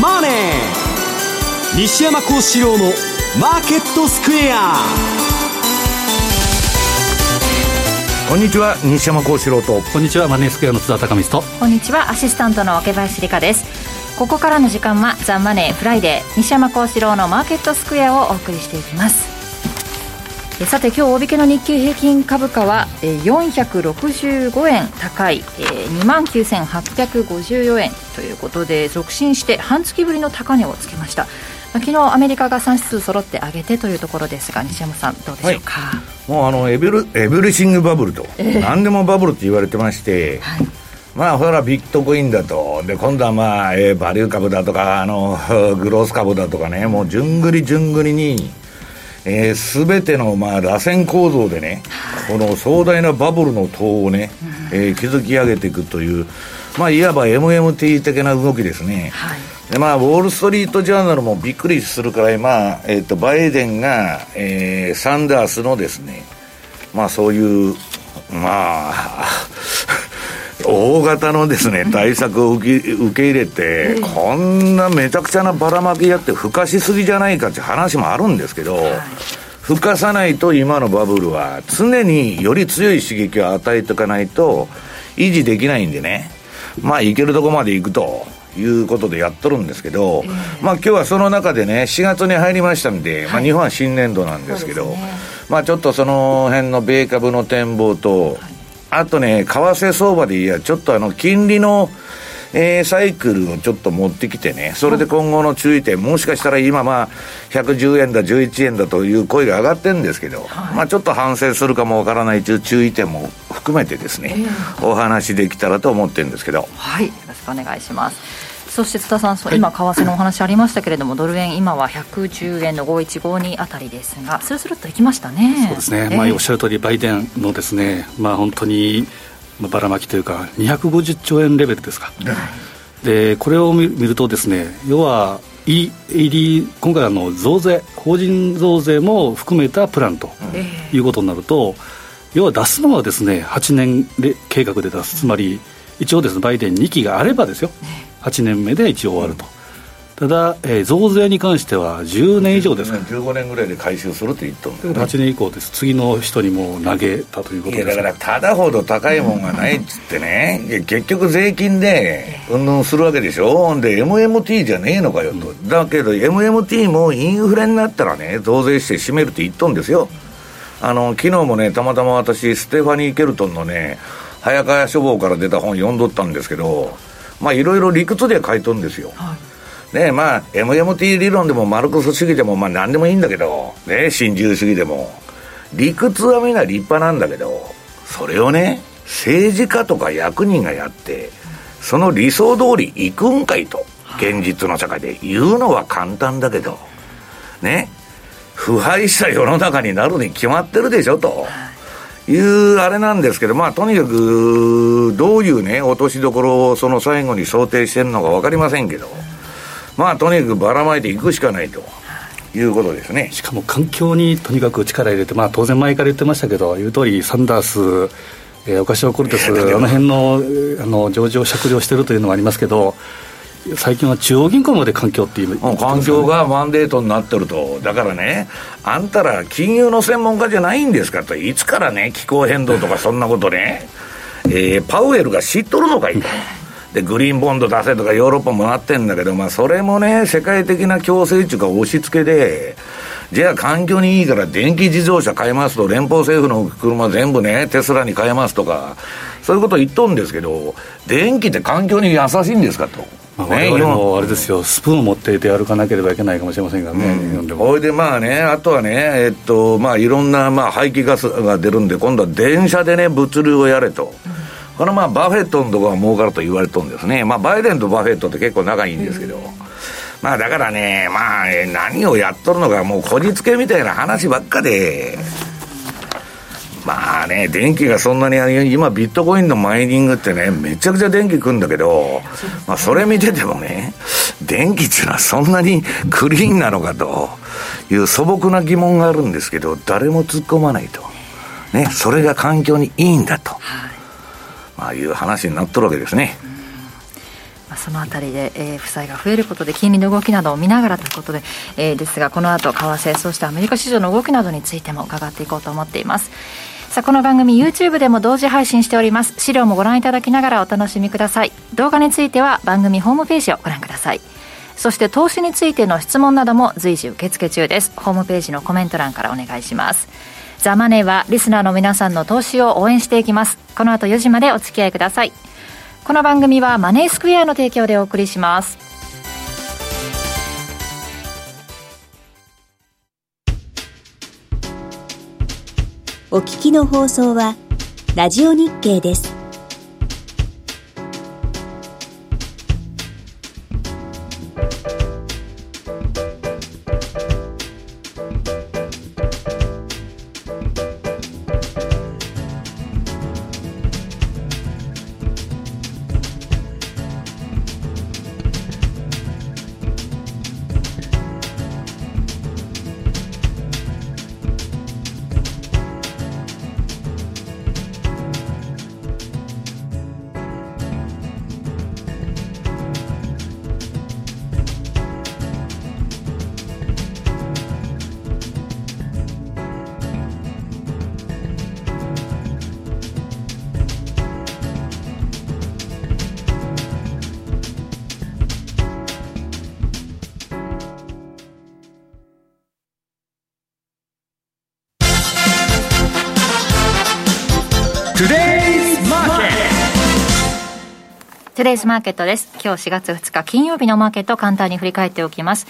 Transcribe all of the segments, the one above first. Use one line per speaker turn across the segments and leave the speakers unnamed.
マネー」西山孝四郎の「マーケットスクエア」
こんにちは西山孝四郎と。
こんにちはマネースクエアの津田隆光と。
こんにちはアシスタントの桶林理香です。ここからの時間は「ザ・マネーフライデー西山孝四郎のマーケットスクエア」をお送りしていきますさて今日大引けの日経平均株価は465円高い2万9854円ということで続伸して半月ぶりの高値をつけました。昨日アメリカが3指数揃って上げてというところですが西山さんどうでしょうか、はい、
もうあのエブルエブリシングバブルと、えー、何でもバブルって言われてまして、はい。まあ、ほら、ビットコインだと、で、今度はまあ、えー、バリュー株だとか、あの、グロース株だとかね、もう、じゅんぐりじゅんぐりに、す、べ、ての、まあ、螺旋構造でね、この壮大なバブルの塔をね、えー、築き上げていくという、まあ、いわば MMT 的な動きですね。はい、で、まあ、ウォール・ストリート・ジャーナルもびっくりするくらい、まあ、えっ、ー、と、バイデンが、えー、サンダースのですね、まあ、そういう、まあ、大型のですね、対策を受け受け入れて、こんなめちゃくちゃなばらまきやってふかしすぎじゃないかって話もあるんですけど、ふかさないと今のバブルは常により強い刺激を与えておかないと維持できないんでね、まあいけるとこまで行くと。いうことでやっとるんですけど、まあ今日はその中でね、4月に入りましたんで、まあ日本は新年度なんですけど、まあちょっとその辺の米株の展望と、あとね、為替相場でいや、ちょっとあの、金利の、えー、サイクルをちょっと持ってきてね、それで今後の注意点、もしかしたら今、まあ、110円だ、11円だという声が上がってるんですけど、はい、まあ、ちょっと反省するかもわからない注意点も含めてですね、えー、お話できたらと思ってるんですけど。
はい、よろしくお願いします。そして津田さん、今、為替のお話ありましたけれども、ドル円、今は110円の5152あたりですが、スルスルっといきましたね。
そうですね、えー、まあ、おっしゃる通り、バイデンのですね、まあ、本当にばらまきというか、250兆円レベルですか。でこれを見るとですね要は ED 今回あの増税法人増税も含めたプランということになると、要は出すのはですね8年計画で出す。つまり一応ですねバイデン2期があればですよ、8年目で一応終わると。ただ、えー、増税に関しては10年以上ですか、ね、
15年ぐらいで回収するって言ったんだよ、ね、
8年以降です、次の人にも投げたということです。
だから、ただほど高いもんがないっつってね、結局、税金でうんぬんするわけでしょ、で、MMT じゃねえのかよと、うん、だけど、MMT もインフレになったらね、増税して締めるって言っとんですよ。あの昨日もね、たまたま私、ステファニー・ケルトンのね、早川書房から出た本読んどったんですけど、まあいろいろ理屈で書いとるんですよ。はい、ねまあ MMT 理論でもマルクス主義でもまあ何でもいいんだけど、ね新自由主義でも。理屈はみんな立派なんだけど、それをね、政治家とか役人がやって、その理想通り行くんかいと、現実の社会で言うのは簡単だけど、ね、腐敗した世の中になるに決まってるでしょと。いうあれなんですけど、まあ、とにかく、どういうね、落としどころをその最後に想定してるのか分かりませんけど、まあ、とにかくばらまいていくしかないと。いうことですね
しかも環境にとにかく力入れて、まあ、当然前から言ってましたけど、言う通り、サンダース、えー、オカシオコルテス、あの辺のあの上場酌量してるというのもありますけど、最近は中央銀行まで環境っていう、
ね、環境がマンデートになってると、だからね、あんたら金融の専門家じゃないんですかと、いつからね、気候変動とかそんなことね、えー、パウエルが知っとるのかいと。で、グリーンボンド出せとかヨーロッパもなってんだけど、まあ、それもね、世界的な強制中か押し付けで、じゃあ環境にいいから電気自動車買いますと、連邦政府の車全部ね、テスラに変えますとか、そういうこと言っとんですけど、電気って環境に優しいんですかと。
まあ、我々もあれですよ、スプーンを持って出歩かなければいけないかもしれませんがね、
うん、ほいでまあね、あとはね、えっとまあ、いろんなまあ排気ガスが出るんで、今度は電車でね、物流をやれと。このまあバフェットのところは儲かると言われとるんですね、まあ、バイデンとバフェットって結構仲いいんですけど、まあだからね、まあ、何をやっとるのか、もうこじつけみたいな話ばっかで。まあね、電気がそんなに、今ビットコインのマイニングってね、めちゃくちゃ電気食うんだけど、まあそれ見ててもね、電気っていうのはそんなに クリーンなのかという素朴な疑問があるんですけど、誰も突っ込まないと。ね、それが環境にいいんだと。まあいう話になっとるわけですね。
まあ、そのあたりで、えー、負債が増えることで金利の動きなどを見ながらということで、えー、ですがこの後為替そしてアメリカ市場の動きなどについても伺っていこうと思っていますさあこの番組 YouTube でも同時配信しております。資料もご覧いただきながらお楽しみください。動画については番組ホームページをご覧ください。そして投資についての質問なども随時受付中です。ホームページのコメント欄からお願いします。ザ・マネーはリスナーの皆さんの投資を応援していきます。この後4時までお付き合いください。この番組はマネースクエアの提供でお送りします。
お聞きの放送はラジオ日経です。
デイズマーケットです。今日4月2日金曜日のマーケット簡単に振り返っておきます。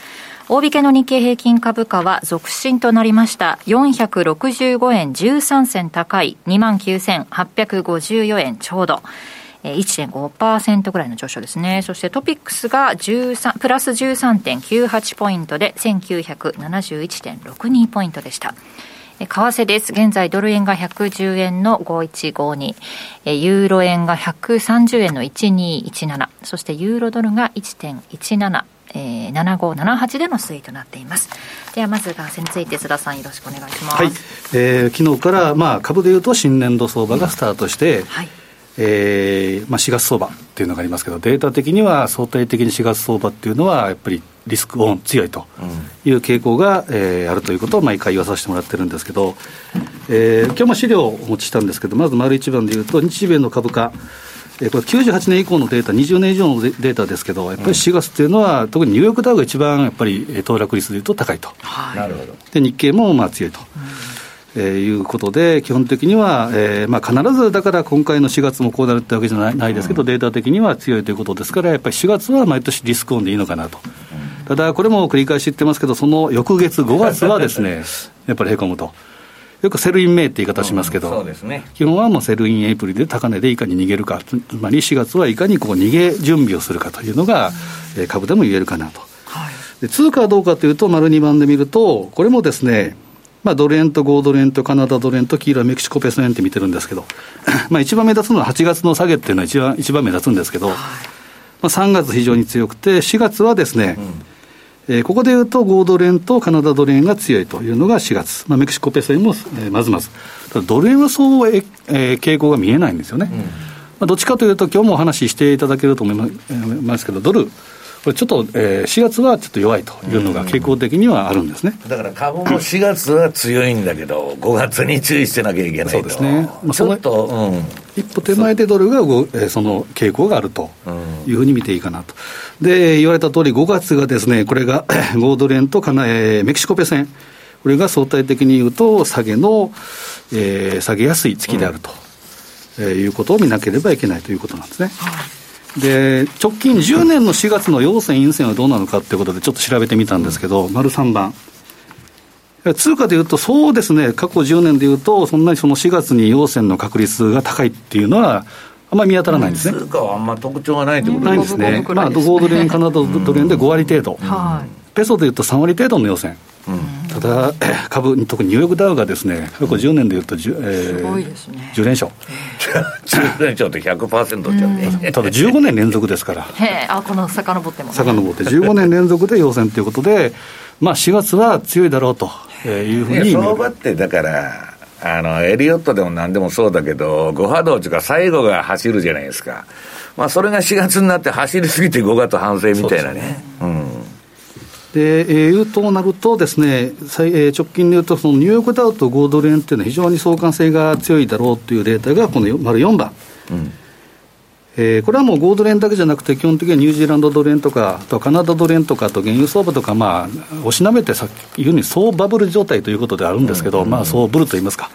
大引けの日経平均株価は続伸となりました。465円13銭高い29,854円ちょうど。1.5%ぐらいの上昇ですね。そしてトピックスが13プラス13.98ポイントで1971.62ポイントでした。為替です。現在ドル円が110円の5152、ユーロ円が130円の1217、そしてユーロドルが1.17、えー、7578での推移となっています。ではまず為替について須田さんよろしくお願いします。はい、
えー、昨日からまあ株でいうと新年度相場がスタートして、うん、はいえーまあ、4月相場っていうのがありますけど、データ的には相対的に4月相場っていうのは、やっぱりリスクオン強いという傾向が、えー、あるということを毎回言わさせてもらってるんですけど、えー、今日も資料をお持ちしたんですけど、まず丸一番でいうと、日米の株価、えー、これ98年以降のデータ、20年以上のデータですけど、やっぱり4月っていうのは、特にニューヨークダウが一番やっぱり騰落率でいうと高いと、
はい、なるほど。
で日経もまあ強いと。うんえー、いうことで、基本的には、えーまあ、必ずだから今回の4月もこうなるってわけじゃないないですけど、うん、データ的には強いということですから、やっぱり4月は毎年リスクオンでいいのかなと。ただ、これも繰り返し言ってますけど、その翌月、5月はですね、やっぱりへこむと。よく Sell in May って言い方しますけど、
そうですね、
基本はもう Sell in April で高値でいかに逃げるか、つまり4月はいかにこう逃げ準備をするかというのが、うん、株でも言えるかなと。はい、で通貨はどうかというと、丸2番で見ると、これもですね、まあ、ドル円と豪ドル円とカナダドル円と黄色いメキシコペソ円って見てるんですけど、まあ一番目立つのは8月の下げっていうのは一番一番目立つんですけど、まあ、3月非常に強くて、4月はですね、うん、えー、ここでいうと5ドル円とカナダドル円が強いというのが4月、まあ、メキシコペソ円も、えー、まずまず、ドル円はそう、えー、傾向が見えないんですよね。うん、まあ、どっちかというと、今日もお話ししていただけると思いますけど、ドル、これちょっと、えー、4月はちょっと弱いというのが傾向的にはあるんですね、
だから株も4月は強いんだけど、5月に注意してなきゃいけないと。
そうですね、まあ、ちょっと、うん、一歩手前でドルがそ,、えー、その傾向があるというふうに見ていいかなと。で、言われた通り、5月がですね、これが 5ドル円とかな、えー、メキシコペセン、これが相対的に言うと、下げの、えー、下げやすい月であると、うん、えー、いうことを見なければいけないということなんですね。はいで直近10年の4月の陽線、陰線はどうなのかということで、ちょっと調べてみたんですけど、丸3番。通貨でいうと、そうですね、過去10年でいうと、そんなにその4月に陽線の確率が高いっていうのは、あんまり見当たらないんですね。
通貨はあんま特徴がないってこと
ないですね。まあ、5ドル円、カナダドル円で5割程度。ペソでいうと3割程度の陽線。ただ、株、特にニューヨークダウがですね、過去10年でいうと10、えー、すごいですね、10連勝。
10連勝って100%じゃね。
ただ15年連続ですから。
へあ、この遡っても、ね。
遡って、15年連続で陽線ということで、まあ4月は強いだろうというふうに。
相場ってだから、あの、エリオットでも何でもそうだけど、5波動というか最後が走るじゃないですか。まあ、それが4月になって走りすぎて5月反省みたいなね。ねうん。
で、えー、いうとなるとですね、えー、直近でいうと、そのニューヨークダウと5ドル円っていうのは非常に相関性が強いだろうというデータが、この丸4番。うん。えー、これはもう5ドル円だけじゃなくて、基本的にはニュージーランドドル円とか、とカナダドル円とか、と原油相場とか、まあ、おしなめてさっき言うように、総バブル状態ということであるんですけど、まあ、総ブルといいますか、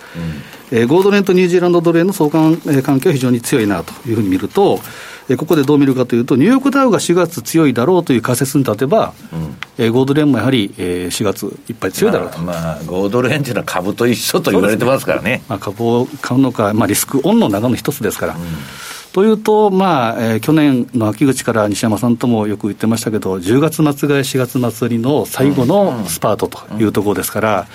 うん、えー、5ドル円とニュージーランドドル円の相関、えー、関係は非常に強いなというふうに見ると、えー、ここでどう見るかというと、ニューヨークダウが4月強いだろうという仮説に立てば、うん、えー、5ドル円もやはり、えー、4月いっぱい強いだろうと。
まあ、まあ、5ドル円というのは株と一緒と言われてますからね。ね
まあ、株を買うのか、まあ、リスクオンの中の一つですから。うんというと、まあえー、去年の秋口から西山さんともよく言ってましたけど、10月末が4月末にの最後のスパートというところですから、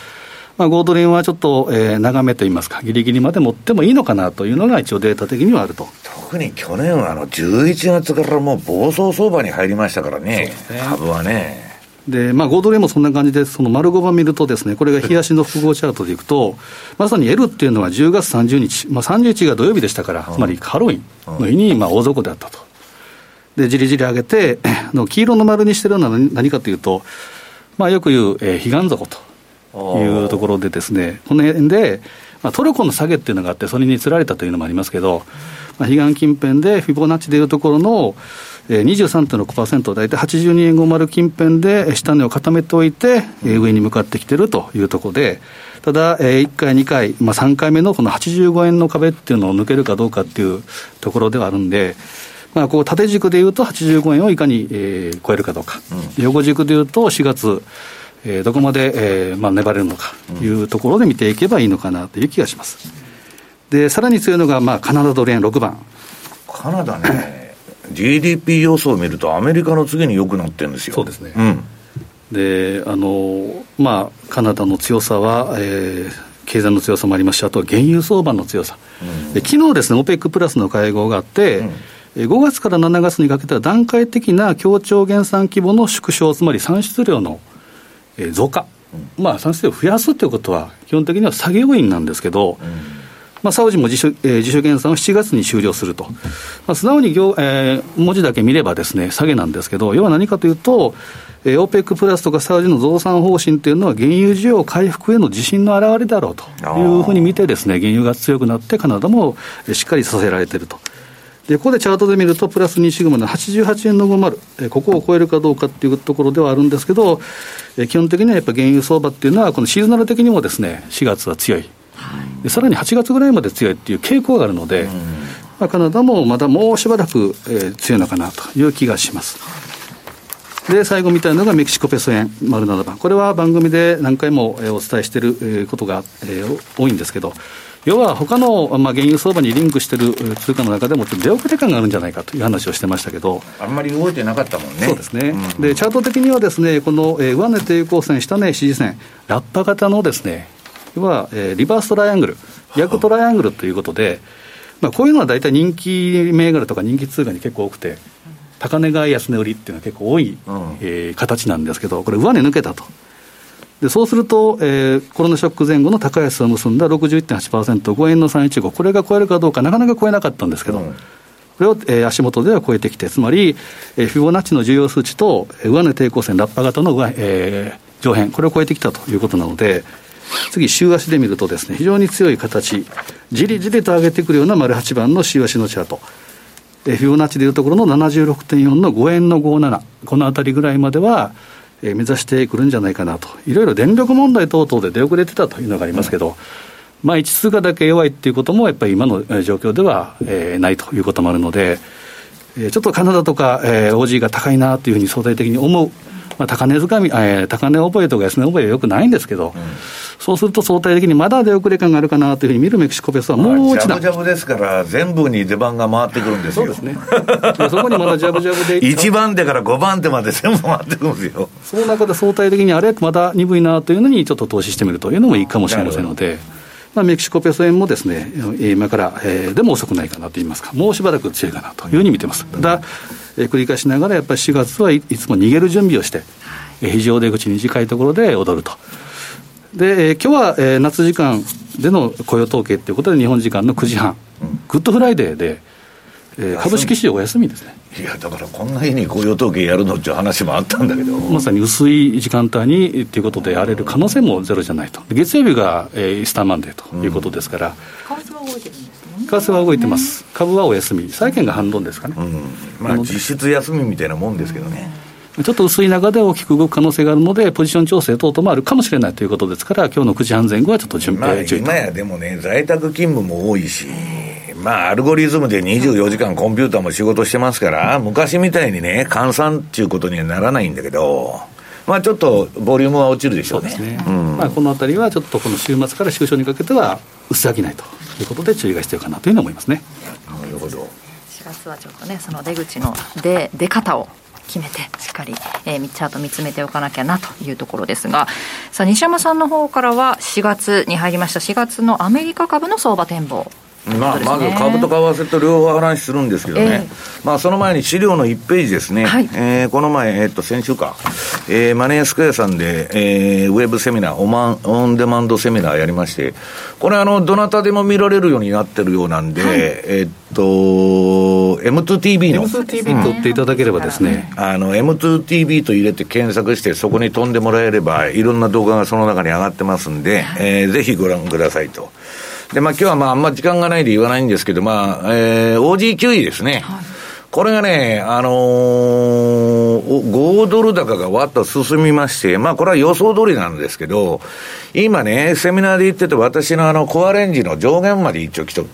まあ、ゴードレンはちょっと、えー、長めといいますか、ぎりぎりまで持ってもいいのかなというのが、一応データ的にはあると。
特に去年はあの11月からもう暴走相場に入りましたからね、ね。株はね。
で、まあ、5ドル円もそんな感じで、その丸5番見るとですね、これが日足の複合チャートでいくと、まさに L っていうのは10月30日、まあ、31日が土曜日でしたから、つまりハロウィンの日に、まあ、大底であったと。で、じりじり上げて、の黄色の丸にしてるのは何かというと、まあ、よく言う、えー、彼岸底というところでですね、この辺で、まあ、トルコの下げっていうのがあって、それにつられたというのもありますけど、まあ、彼岸近辺でフィボナッチでいうところの、23.6%、大体82円50近辺で下値を固めておいて、上に向かってきてるというところで、ただ、1回、2回、まあ、3回目のこの85円の壁っていうのを抜けるかどうかっていうところではあるんで、まあ、こう縦軸でいうと85円をいかに、えー、超えるかどうか、うん、横軸でいうと4月、えー、どこまで、えーまあ、粘れるのかというところで見ていけばいいのかなという気がします。でさらに強いのが、まあ、カナダドル円6番。
カナダね GDP 予想を見ると、アメリカの次に良くなってるんですよ。
そうですね。うん、で、あの、まあ、カナダの強さは、えー、経済の強さもありますし、あとは原油相場の強さ。うん、で昨日ですね、OPEC プラスの会合があって、うん5月から7月にかけては段階的な協調減産規模の縮小、つまり産出量の増加、まあ、産出量を増やすということは、基本的には作業員なんですけど、うん。まあ、サウジも自主,、えー、自主減産を7月に終了すると、まあ、素直に行、えー、文字だけ見ればですね、下げなんですけど、要は何かというと、えー、OPEC プラスとかサウジの増産方針というのは、原油需要回復への自信の表れだろうというふうに見てですね、原油が強くなって、カナダもしっかりさせられていると。でここでチャートで見ると、プラス2シグマの88円の50、えここを超えるかどうかっていうところではあるんですけど、え基本的にはやっぱ原油相場っていうのは、このシーズナル的にもですね、4月は強い。でさらに8月ぐらいまで強いっていう傾向があるので、まあ、カナダもまだもうしばらく、えー、強いのかなという気がします。で、最後見たいのがメキシコペソ円丸7番。これは番組で何回もお伝えしていることが、えー、多いんですけど、要は他の、まあ、原油相場にリンクしている通貨の中でも、出遅れ感があるんじゃないかという話をしてましたけど、
あんまり動いてなかったもんね。
そうですね、うん、でチャート的にはです、ね、この、えー、上値抵抗線、下値支持線、ラッパ型のですね、は、えー、リバーストライアングル、逆トライアングルということで、まあ、こういうのは大体人気銘柄とか人気通貨に結構多くて、高値買い、安値売りっていうのは結構多い、うん、えー、形なんですけど、これ、上値抜けたと。でそうすると、えー、コロナショック前後の高安を結んだ61.8%、5円の315、これが超えるかどうか、なかなか超えなかったんですけど、うん、これを、えー、足元では超えてきて、つまり、えー、フィボナッチの重要数値と、上値抵抗線、ラッパ型の上、えー、上辺、これを超えてきたということなので、次、週足で見るとですね、非常に強い形、じりじりと上げてくるような丸8番の週足のチャート。フィボナッチでいうところの76.4の5円の57、このあたりぐらいまでは、えー、目指してくるんじゃないかなと、いろいろ電力問題等々で出遅れてたというのがありますけど、まあ、一通貨だけ弱いっていうことも、やっぱり今の状況では、えー、ないということもあるので、えー、ちょっとカナダとか、えー、OG が高いなというふうに相対的に思う、まあ、高値掴み、えー、高値覚えとか安値覚えはよくないんですけど、うんそうすると相対的にまだ出遅れ感があるかなというふうに見るメキシコペソはもう一段。
ジャブジャブですから、全部に出番が回ってくるんですよ。
そうですね。そこにまだジャブジャブで。
1番手から5番手まで全部回ってくるんですよ。
その中で相対的にあれ、まだ鈍いなというのにちょっと投資してみるというのもいいかもしれませんので。まあ、メキシコペソ円もですね、今から、えー、でも遅くないかなと言いますか、もうしばらく強いかなというふうに見てます。ただ、えー、繰り返しながら、やっぱり4月はいつも逃げる準備をして、えー、非常出口に近いところで踊ると。で、えー、今日は、えー、夏時間での雇用統計ということで、日本時間の9時半、うん、 Good Friday で、えー、株式市場お休みですね。
いや、だからこんな日に雇用統計やるのっていう話もあったんだけど。
まさに薄い時間帯にということでやれる可能性もゼロじゃないと。月曜日が、えー、イースターマンデーということですから。
為替は動いてるんです
為替は動いてます、株はお休み、債券が反論ですかね、う
ん、まあ、実質休みみたいなもんですけどね。
ちょっと薄い中で大きく動く可能性があるので、ポジション調整等々もあるかもしれないということですから、今日の9時半前後はちょっと準備、まあ、
今やでもね、在宅勤務も多いし、まあ、アルゴリズムで24時間コンピューターも仕事してますから、昔みたいにね、換算っていうことにはならないんだけど、まあ、ちょっとボリュームは落ちるでしょうね。うね
うん、まあ、このあたりはちょっとこの週末から週初にかけては薄商いということで注意が必要かなというふうに思いますね。
なるほど。
4月はちょっとね、その出口の出出方を決めてしっかり、えー、チャート見つめておかなきゃなというところですがさあ西山さんの方からは4月に入りました4月のアメリカ株の相場展望
まあ、まず株と為替と両方話するんですけどね、えー、まあ、その前に資料の1ページですね、はい、えー、この前、えー、っと先週か、えー、マネースクエアさんで、えー、ウェブセミナーオマン、オンデマンドセミナーやりまして、これあの、どなたでも見られるようになってるようなんで、はい、えー、っと、M2TV の。
M2TV 取っていただければですね。
うん、あの、M2TV と入れて検索して、そこに飛んでもらえれば、いろんな動画がその中に上がってますんで、えー、ぜひご覧くださいと。で、まあ今日はまああんま時間がないで言わないんですけど、まあ、えー、OG9 位ですね。はい、これがね、あのー、5ドル高がわっと進みまして、まあこれは予想通りなんですけど、今ね、セミナーで言ってて私のあのコアレンジの上限まで一応来とる。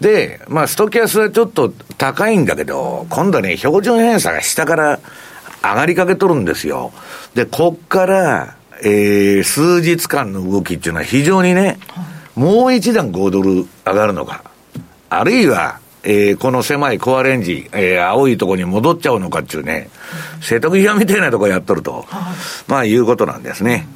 で、まあストキャスはちょっと高いんだけど、今度はね、標準偏差が下から上がりかけとるんですよ。で、こっから、えー、数日間の動きっていうのは非常にね、はいもう一段5ドル上がるのか、あるいは、えー、この狭いコアレンジ、えー、青いところに戻っちゃうのかっていうね、瀬戸際みたいなとこやっとると、まあいうことなんですね。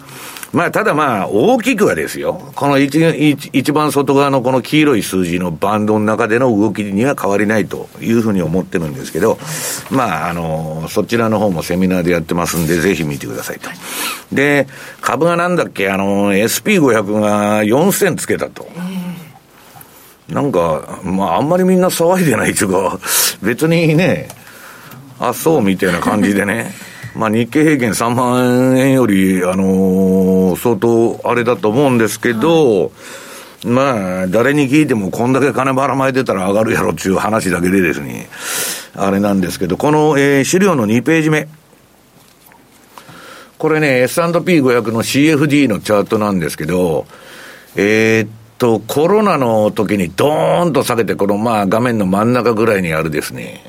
まあ、ただまあ、大きくはですよ、この一一一番外側のこの黄色い数字のバンドの中での動きには変わりないというふうに思ってるんですけど、まあ、あの、そちらの方もセミナーでやってますんで、ぜひ見てくださいと。で、株がなんだっけ、あの、SP500 が4000つけたと。なんか、まあ、あんまりみんな騒いでないというか、別にね、あ、そうみたいな感じでね。まあ、日経平均3万円より、あのー、相当あれだと思うんですけど、はい、まあ、誰に聞いてもこんだけ金ばらまいてたら上がるやろっていう話だけでですね、あれなんですけど、この、えー、資料の2ページ目。これね、S&P500 の CFD のチャートなんですけど、えー、っと、コロナの時にドーンと下げて、このまあ画面の真ん中ぐらいにあるですね、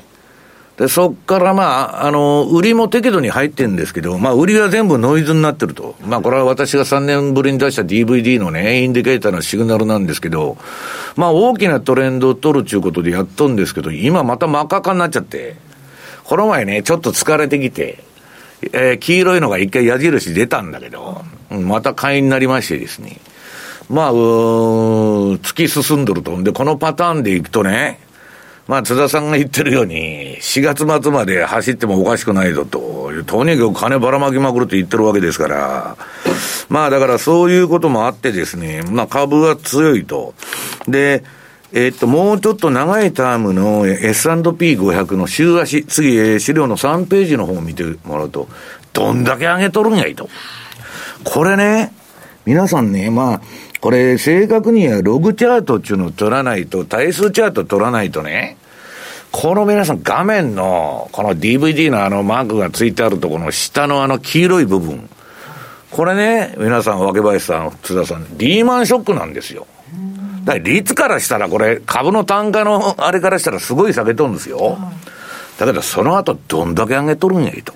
で、そっからまあ、あの、売りも適度に入ってるんですけど、まあ、売りは全部ノイズになってると。まあ、これは私が3年ぶりに出した DVD のね、インディケーターのシグナルなんですけど、まあ、大きなトレンドを取るということでやっとんですけど、今また真っ赤かになっちゃって、この前ね、ちょっと疲れてきて、えー、黄色いのが一回矢印出たんだけど、うん、また買いになりましてですね。まあ、う突き進んどると。で、このパターンでいくとね、まあ、津田さんが言ってるように、4月末まで走ってもおかしくないぞと、とにかく金ばらまきまくるって言ってるわけですから、まあ、だからそういうこともあってですね、まあ、株は強いと。で、えっと、もうちょっと長いタームの S&P500 の週足、次、資料の3ページの方を見てもらうと、どんだけ上げとるんやいと。これね、皆さんね、まあ、これ、正確にはログチャートっていうのを取らないと、対数チャート取らないとね、この皆さん画面の、この DVD のあのマークがついてあるところの下のあの黄色い部分。これね、皆さん、若林さん、津田さん、リーマンショックなんですよ。だから率からしたらこれ、株の単価のあれからしたらすごい下げとるんですよ。だけどその後どんだけ上げとるんやいと。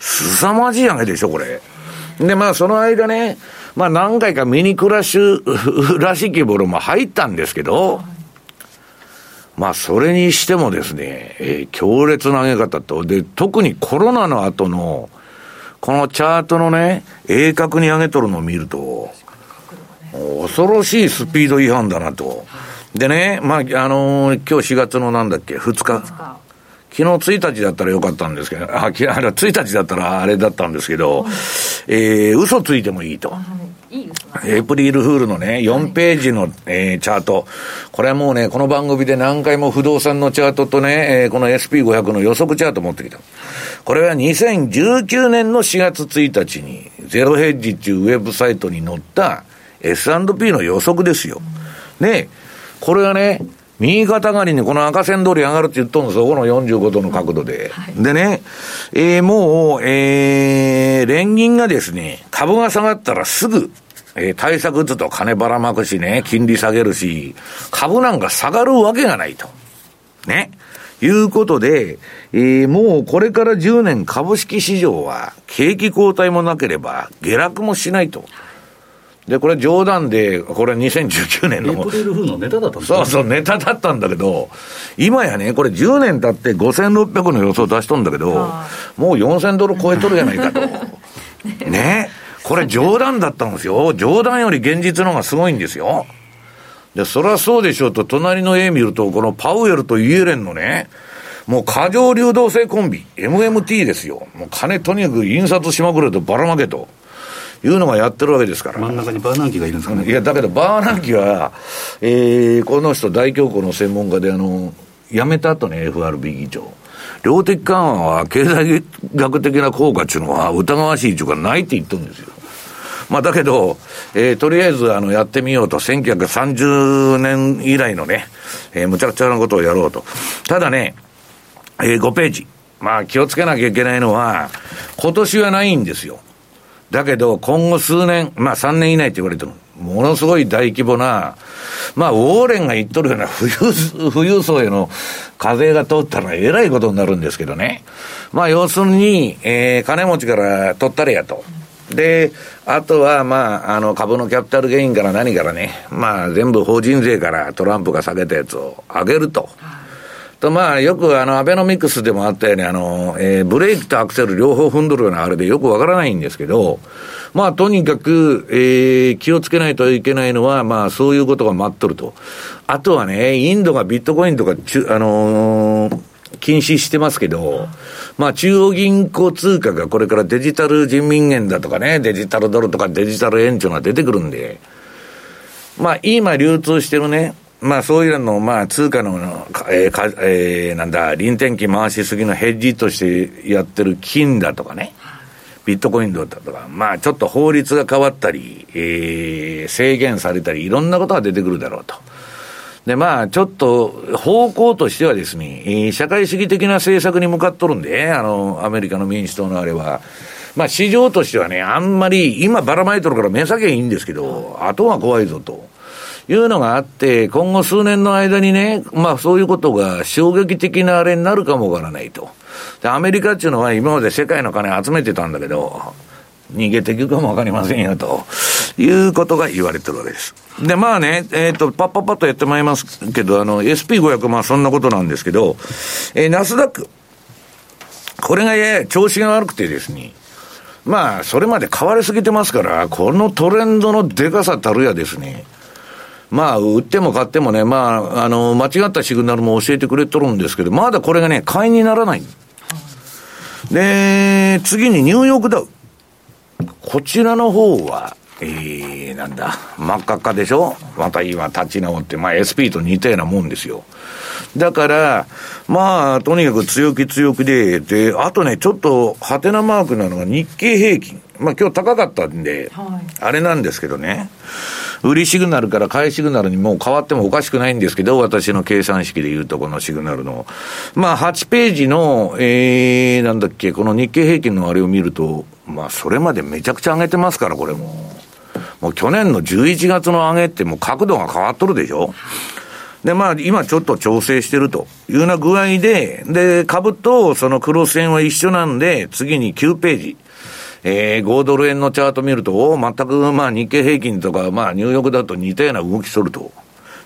凄まじい上げでしょ、これ。で、まあその間ね、まあ何回かミニクラッシュらしきボロも入ったんですけど、まあそれにしてもですね、えー、強烈な上げ方と、で、特にコロナの後の、このチャートのね、鋭角に上げとるのを見ると、恐ろしいスピード違反だなと。でね、まあ、あのー、今日4月のなんだっけ、2日。昨日1日だったらよかったんですけど、あ、1日だったらあれだったんですけど、えー、嘘ついてもいいと。エイプリルフールのね、4ページの、えー、チャート。これはもうね、この番組で何回も不動産のチャートとね、えー、この SP500 の予測チャート持ってきた。これは2019年の4月1日に、ゼロヘッジっていうウェブサイトに載った S&P の予測ですよ。で、これはね、右肩上がりにこの赤線通り上がるって言っとるんですよ。この45度の角度で。はい、でね、えー、もう、えー、連銀がですね、株が下がったらすぐ、えー、対策ずっと金ばらまくしね、金利下げるし、株なんか下がるわけがないと。ね。いうことで、えー、もうこれから10年株式市場は景気後退もなければ下落もしないと。で、これ冗談で、これ2019年の。エ
イプリルフールのネタだったん
ですそうそう、ネタだったんだけど、今やね、これ10年経って5600の予想出しとんだけど、もう4000ドル超えとるやないかと。ね。これ冗談だったんですよ。冗談より現実の方がすごいんですよ。で、そりゃそうでしょうと、隣の絵見ると、このパウエルとイエレンのね、もう過剰流動性コンビ、MMT ですよ。もう金とにかく印刷しまくれとばらまけと。いうのがやってるわけですから。
真ん中にバーナンキがいるんですかね。
いや、だけどバーナンキは、えー、この人大恐慌の専門家で、あの、辞めた後ね、FRB 議長。量的緩和は経済学的な効果っていうのは疑わしいというかないって言ってるんですよ。まあだけど、えー、とりあえずあのやってみようと、1930年以来のね、えー、むちゃくちゃなことをやろうと。ただね、えー、5ページ。まあ気をつけなきゃいけないのは、今年はないんですよ。だけど、今後数年、まあ3年以内って言われてる。ものすごい大規模な、まあ、ウォーレンが言っとるような富裕、富裕層への課税が通ったらえらいことになるんですけどね。まあ、要するに、えー、金持ちから取ったれやと。で、あとは、まあ、あの、株のキャピタルゲインから何からね、まあ、全部法人税からトランプが下げたやつを上げると。と、まあ、よくあの、アベノミクスでもあったように、あの、えー、ブレーキとアクセル両方踏んどるようなあれでよくわからないんですけど、まあ、とにかく、えー、気をつけないといけないのは、まあ、そういうことが待っとると。あとはね、インドがビットコインとか、あのー、禁止してますけど、まあ中央銀行通貨がこれからデジタル人民元だとかね、デジタルドルとかデジタル円っていうのが出てくるんで、まあ今流通してるね、まあそういうの、まあ通貨の、えーかえー、なんだ、臨転機回しすぎのヘッジとしてやってる金だとかね、ビットコインだとか、まあちょっと法律が変わったり、えー、制限されたり、いろんなことが出てくるだろうと。で、まあ、ちょっと、方向としてはですね、社会主義的な政策に向かっとるんで、あの、アメリカの民主党のあれは、まあ、市場としてはね、あんまり、今ばらまいとるから目先はいいんですけど、後が怖いぞと。いうのがあって、今後数年の間にね、まあそういうことが衝撃的なあれになるかもわからないと。で、アメリカっていうのは今まで世界の金集めてたんだけど、逃げていくかもわかりませんよと。いうことが言われてるわけです。で、まあね、えっ、ー、と、パッパッパッとやってまいりますけど、あの、SP500、まあそんなことなんですけど、えー、ナスダック。これがやや調子が悪くてですね、まあ、それまで買われすぎてますから、このトレンドのでかさたるやですね、まあ、売っても買ってもね、まあ、あの、間違ったシグナルも教えてくれとるんですけど、まだこれがね、買いにならない。で、次にニューヨークダウ。こちらの方は、えー、なんだ、真っ赤っかでしょ？また今立ち直って、まあ SP と似たようなもんですよ。だから、まあ、とにかく強気強気で、で、あとね、ちょっと、ハテナマークなのが日経平均。まあ今日高かったんで、はい、あれなんですけどね。売りシグナルから買いシグナルにもう変わってもおかしくないんですけど、私の計算式で言うとこのシグナルの。まあ8ページの、えー、なんだっけ、この日経平均のあれを見ると、まあそれまでめちゃくちゃ上げてますから、これも。もう去年の11月の上げってもう角度が変わっとるでしょで、まあ、今ちょっと調整してるというような具合で、で、株とその黒線は一緒なんで、次に9ページ。えー、5ドル円のチャート見ると、全くまあ日経平均とか、まあニューヨークだと似たような動きすると。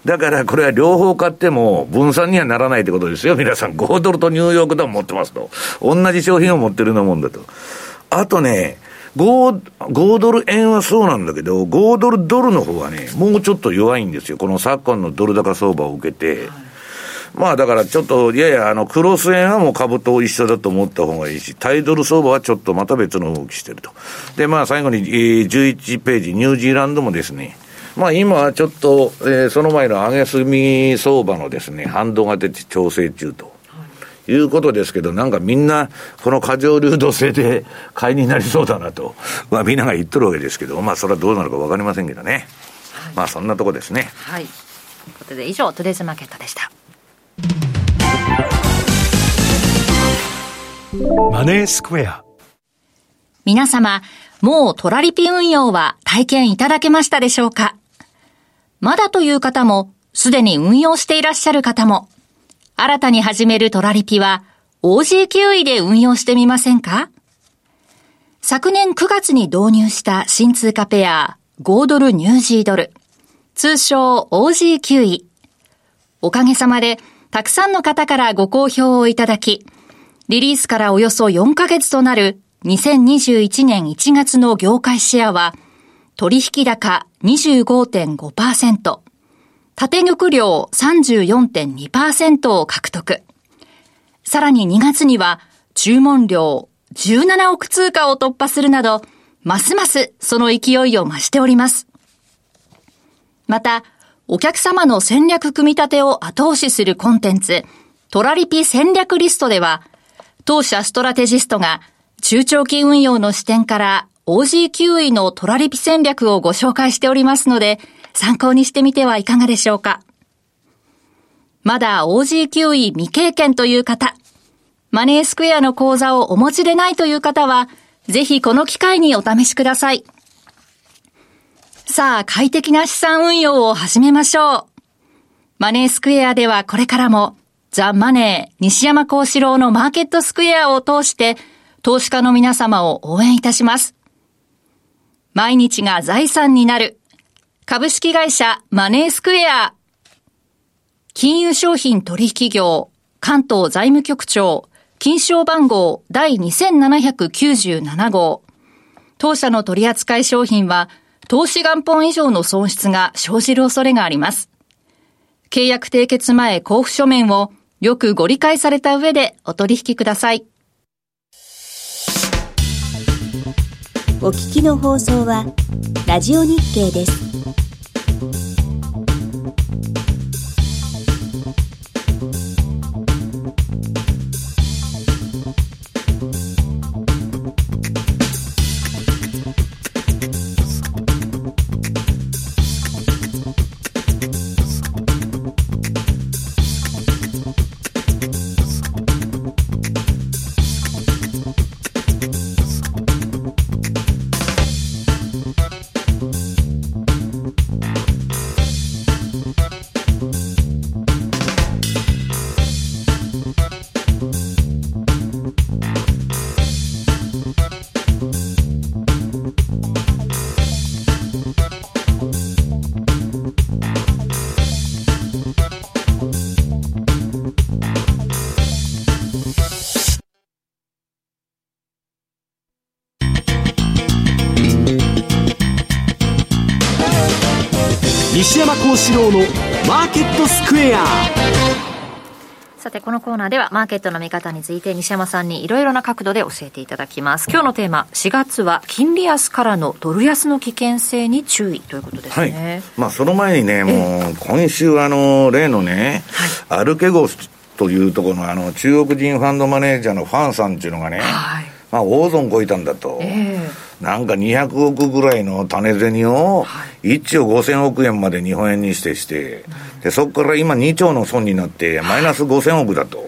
だからこれは両方買っても分散にはならないってことですよ。皆さん5ドルとニューヨークダウン持ってますと。同じ商品を持ってるようなもんだと。あとね、5, 5ドル円はそうなんだけど、5ドルドルの方はね、もうちょっと弱いんですよ。この昨今のドル高相場を受けて。まあだからちょっと、いやいやあの、クロス円はもう株と一緒だと思った方がいいし、タイドル相場はちょっとまた別の動きしてると。で、まあ最後に、えー、11ページ、ニュージーランドもですね、まあ今はちょっと、えー、その前の上げすみ相場のですね、反動が出て調整中と。いうことですけど、なんかみんな、この過剰流動性で 買いになりそうだなと、まあみんなが言っとるわけですけど、まあそれはどうなるかわかりませんけどね。はい、まあそんなとこですね。
はい。ということで以上、トゥデイズマーケットでした。
マネースクエア。
皆様、もうトラリピ運用は体験いただけましたでしょうか？まだという方も、すでに運用していらっしゃる方も、新たに始めるトラリピは OG キウイで運用してみませんか？昨年9月に導入した新通貨ペア5ドルニュージードル、通称 OG キウイ。おかげさまでたくさんの方からご好評をいただき、リリースからおよそ4ヶ月となる2021年1月の業界シェアは取引高25.5%、縦玉量34.2%を獲得。さらに2月には注文量17億通貨を突破するなど、ますますその勢いを増しております。また、お客様の戦略組み立てを後押しするコンテンツ、トラリピ戦略リストでは、当社ストラテジストが中長期運用の視点から OG9 位のトラリピ戦略をご紹介しておりますので、参考にしてみてはいかがでしょうか。まだ OG9 位未経験という方、マネースクエアの講座をお持ちでないという方は、ぜひこの機会にお試しください。さあ、快適な資産運用を始めましょう。マネースクエアではこれからも、ザ・マネー、西山幸四郎のマーケットスクエアを通して、投資家の皆様を応援いたします。毎日が財産になる。株式会社マネースクエア。金融商品取引業関東財務局長金賞番号第2797号。当社の取扱い商品は投資元本以上の損失が生じる恐れがあります。契約締結前交付書面をよくご理解された上でお取引ください。
お聞きの放送はラジオ日経です。
西山幸四郎のマーケットスクエア
さて、このコーナーではマーケットの見方について西山さんにいろいろな角度で教えていただきます。今日のテーマ、4月は金利安からのドル安の危険性に注意ということですね。
はい、まあ、その前にね、もう、今週あの、例のね、はい、アルケゴスというところのあの、中国人ファンドマネージャーのファンさんっていうのがね、はい、まあ、大損こいたんだと。えーなんか200億ぐらいの種銭を1兆5000億円まで日本円にしてして、で、そこから今2兆の損になってマイナス5000億だと。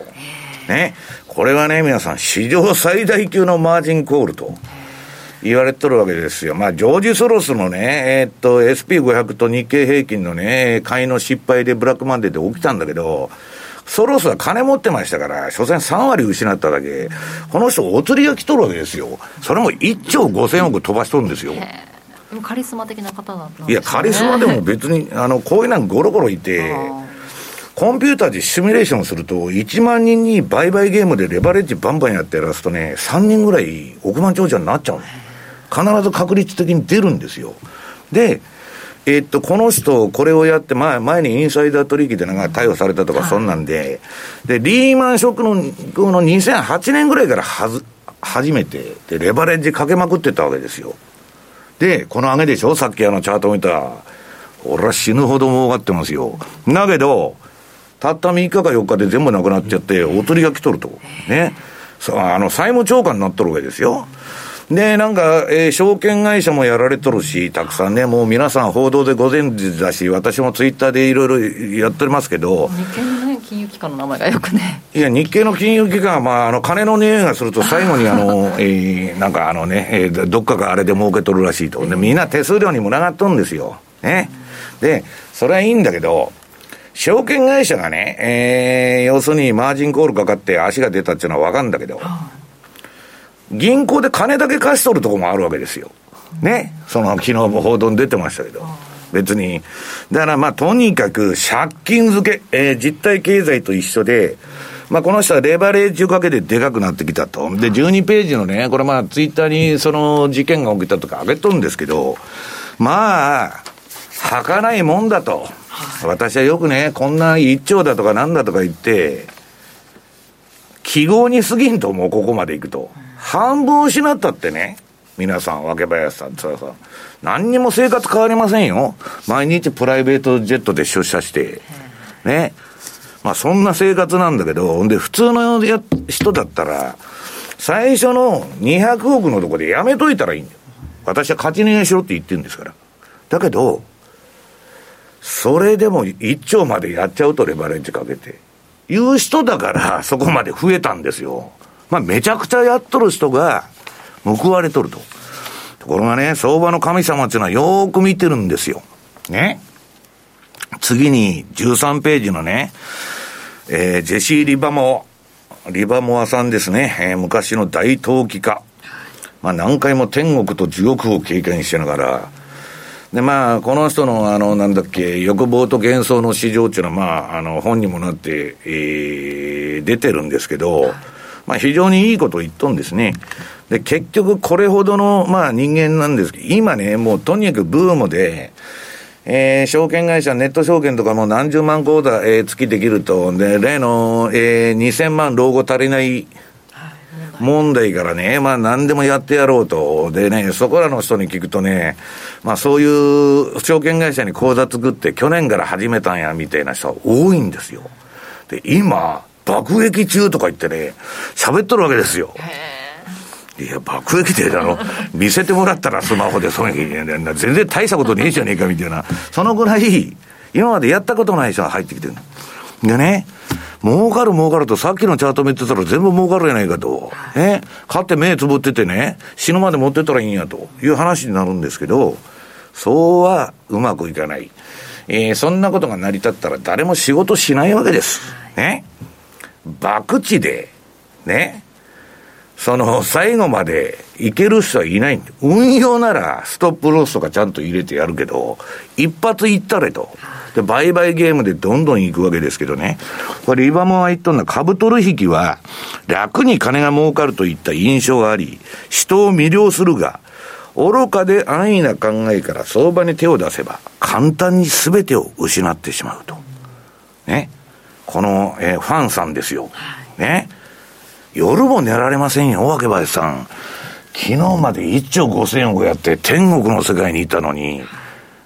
ね。これはね、皆さん、史上最大級のマージンコールと。言われてるわけですよ。まあ、ジョージ・ソロスのね、えー、っと、SP500 と日経平均のね、買いの失敗でブラックマンデーで起きたんだけど、ソロスは金持ってましたから、所詮3割失っただけ、この人、お釣りが来とるわけですよ。それも1兆5000億飛ばしとるんですよ。
カリスマ的な方だった、
ね、いや、カリスマでも別に、あの、こういうのゴロゴロいて、コンピューターでシミュレーションすると、1万人に売買ゲームでレバレッジバンバンやってやらすとね、3人ぐらい億万長者になっちゃう必ず確率的に出るんですよ。で、えっと、この人、これをやって、前前にインサイダー取引でなんか逮捕されたとか、そんなんで、で、リーマンショックのの2008年ぐらいからはず、初めて、で、レバレッジかけまくってたわけですよ。で、この上げでしょ？さっきあのチャート見た。俺は死ぬほど儲かってますよ。だけど、たった3日か4日で全部なくなっちゃって、お釣りが来とると。ね。さあ、あの、債務超過になっとるわけですよ。で、なんか、えー、証券会社もやられとるし、たくさんね、もう皆さん報道でご存知だし、私もツイッターでいろいろやってますけど。
日経のね、金融機関の名前がよくね。
いや、日経の金融機関は、まあ、あの、金の匂いがすると最後にあの、えー、なんかあのね、えー、どっかがあれで儲けとるらしいと。で、みんな手数料に群がっとるんですよ。ね。で、それはいいんだけど、証券会社がね、えー、要するにマージンコールかかって足が出たっていうのは分かるんだけど、銀行で金だけ貸し取るとこもあるわけですよ。ね。その昨日も報道に出てましたけど。別に。だからまあとにかく借金付け、えー、実体経済と一緒で、まあこの人はレバレッジをかけてでかくなってきたと。で、12ページのね、これまあツイッターにその事件が起きたとか上げとるんですけど、まあ、儚いもんだと。私はよくね、こんな一兆だとかなんだとか言って、記号に過ぎんと思う、ここまで行くと。半分失ったってね、皆さん、若林さん、津田さん、何にも生活変わりませんよ。毎日プライベートジェットで出社して、ね。まあそんな生活なんだけど、ほんで、普通の人だったら、最初の200億のとこでやめといたらいいんだよ。私は勝ち逃げしろって言ってるんですから。だけど、それでも1兆までやっちゃうとレバレッジかけて。いう人だから、そこまで増えたんですよ。まあ、めちゃくちゃやっとる人が報われとると。ところがね、相場の神様っていうのはよーく見てるんですよ。ね。次に13ページのね、えー、ジェシー・リバモア、リバモアさんですね、えー、昔の大投機家。まあ何回も天国と地獄を経験してながら、で、まあ、この人の、あの、なんだっけ、欲望と幻想の市場っていうのは、まあ、あの、本にもなって、えー、出てるんですけど、まあ、非常にいいことを言っとんですね。で、結局、これほどの、まあ、人間なんですけど、今ね、もう、とにかくブームで、えー、証券会社、ネット証券とかも何十万口座、えー、月できると、で、例の、えー、2000万老後足りない、問題からね、まあ何でもやってやろうと。でね、そこらの人に聞くとね、まあそういう証券会社に口座作って去年から始めたんや、みたいな人は多いんですよ。で、今、爆撃中とか言ってね、喋っとるわけですよ。いや、爆撃で、あの、見せてもらったらスマホで、その全然大したことねえじゃねえか、みたいな。そのぐらい、今までやったことない人が入ってきてるでね、儲かる儲かると、さっきのチャート見てたら全部儲かるやないかと。ね。買って目つぶっててね、死ぬまで持ってたらいいんやという話になるんですけど、そうはうまくいかない。えー、そんなことが成り立ったら誰も仕事しないわけです。ね。博打で、ね。その、最後までいける人はいないんで運用ならストップロスとかちゃんと入れてやるけど、一発いったれと。で、売買ゲームでどんどん行くわけですけどね。これ、リバモは言っとんのは、株取引は、楽に金が儲かるといった印象があり、人を魅了するが、愚かで安易な考えから相場に手を出せば、簡単に全てを失ってしまうと。ね。この、えー、ファンさんですよ。ね。夜も寝られませんよ、わけばさん。昨日まで1兆5000億やって天国の世界にいたのに、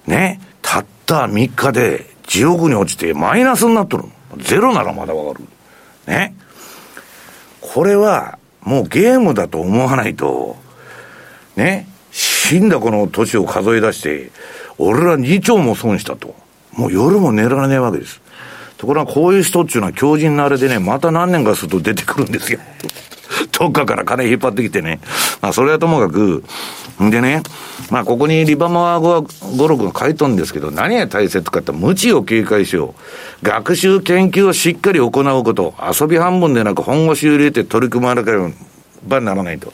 ね。たった3日で10億に落ちてマイナスになっとる。ゼロならまだわかる。ね。これはもうゲームだと思わないと、ね。死んだこの年を数え出して、俺ら2兆も損したと。もう夜も寝られないわけです。ところがこういう人っていうのは強靭なあれでね、また何年かすると出てくるんですよ。どっかから金引っ張ってきてね。まあ、それはともかく、んでね、まあ、ここにリバマー語録が書いとんですけど、何が大切かって、無知を警戒しよう。学習研究をしっかり行うこと。遊び半分でなく本腰を入れて取り組まなければならないと。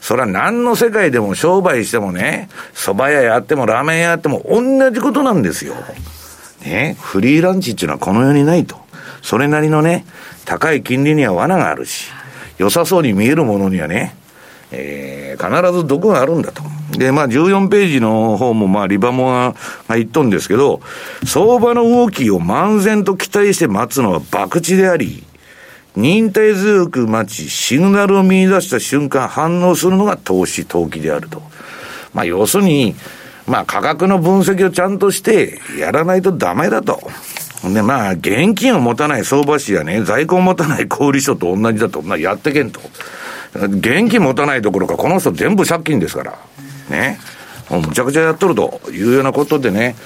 それは何の世界でも商売してもね、蕎麦屋やってもラーメン屋やっても同じことなんですよ。ね、フリーランチっていうのはこの世にないと。それなりのね、高い金利には罠があるし、良さそうに見えるものにはね、えー、必ず毒があるんだと。で、まあ14ページの方もまあリバモアが言っとんですけど、相場の動きを漫然と期待して待つのは博打であり、忍耐強く待ち、シグナルを見出した瞬間反応するのが投資、投機であると。まあ要するに、まあ価格の分析をちゃんとしてやらないとダメだと。で、まあ、現金を持たない相場師やね、在庫を持たない小売所と同じだと、まあ、やってけんと。現金持たないどころか、この人全部借金ですから。ね。むちゃくちゃやっとるというようなことでね、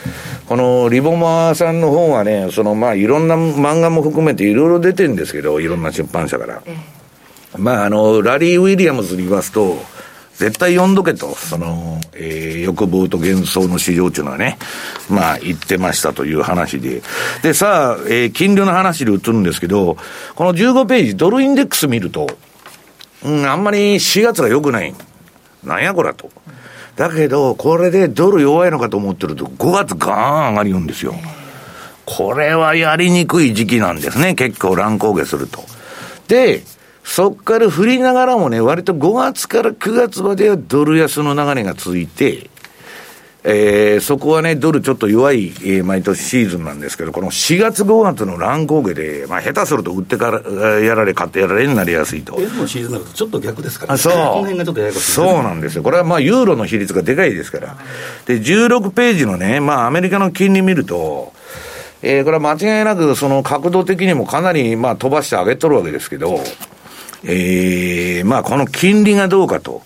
このリボマーさんの方はね、そのまあいろんな漫画も含めていろいろ出てるんですけど、いろんな出版社から。まああの、ラリー・ウィリアムズに言いますと、絶対読んどけと、その、えー、欲望と幻想の市場っていうのはね、まあ言ってましたという話で。で、さあ、えー、金利の話で移るんですけど、この15ページ、ドルインデックス見ると、うん、あんまり4月が良くない。なんやこらと。だけど、これでドル弱いのかと思ってると、5月ガーン上がりよんですよ。これはやりにくい時期なんですね。結構乱高下すると。で、そっから振りながらもね、割と5月から9月まではドル安の流れが続いて、えー、そこはね、ドルちょっと弱い、えー、毎年シーズンなんですけど、この4月5月の乱高下で、まあ下手すると売ってからやられ、買ってやられになりやすいと。
円のシーズンになるとちょっと逆ですから、
ね、そう。この
辺がちょっとややこ
しい、そうなんですよ。これはまあユーロの比率がでかいですから。で、16ページのね、まあアメリカの金利見ると、えー、これは間違いなくその角度的にもかなりまあ飛ばして上げとるわけですけど、えー、まあこの金利がどうかと。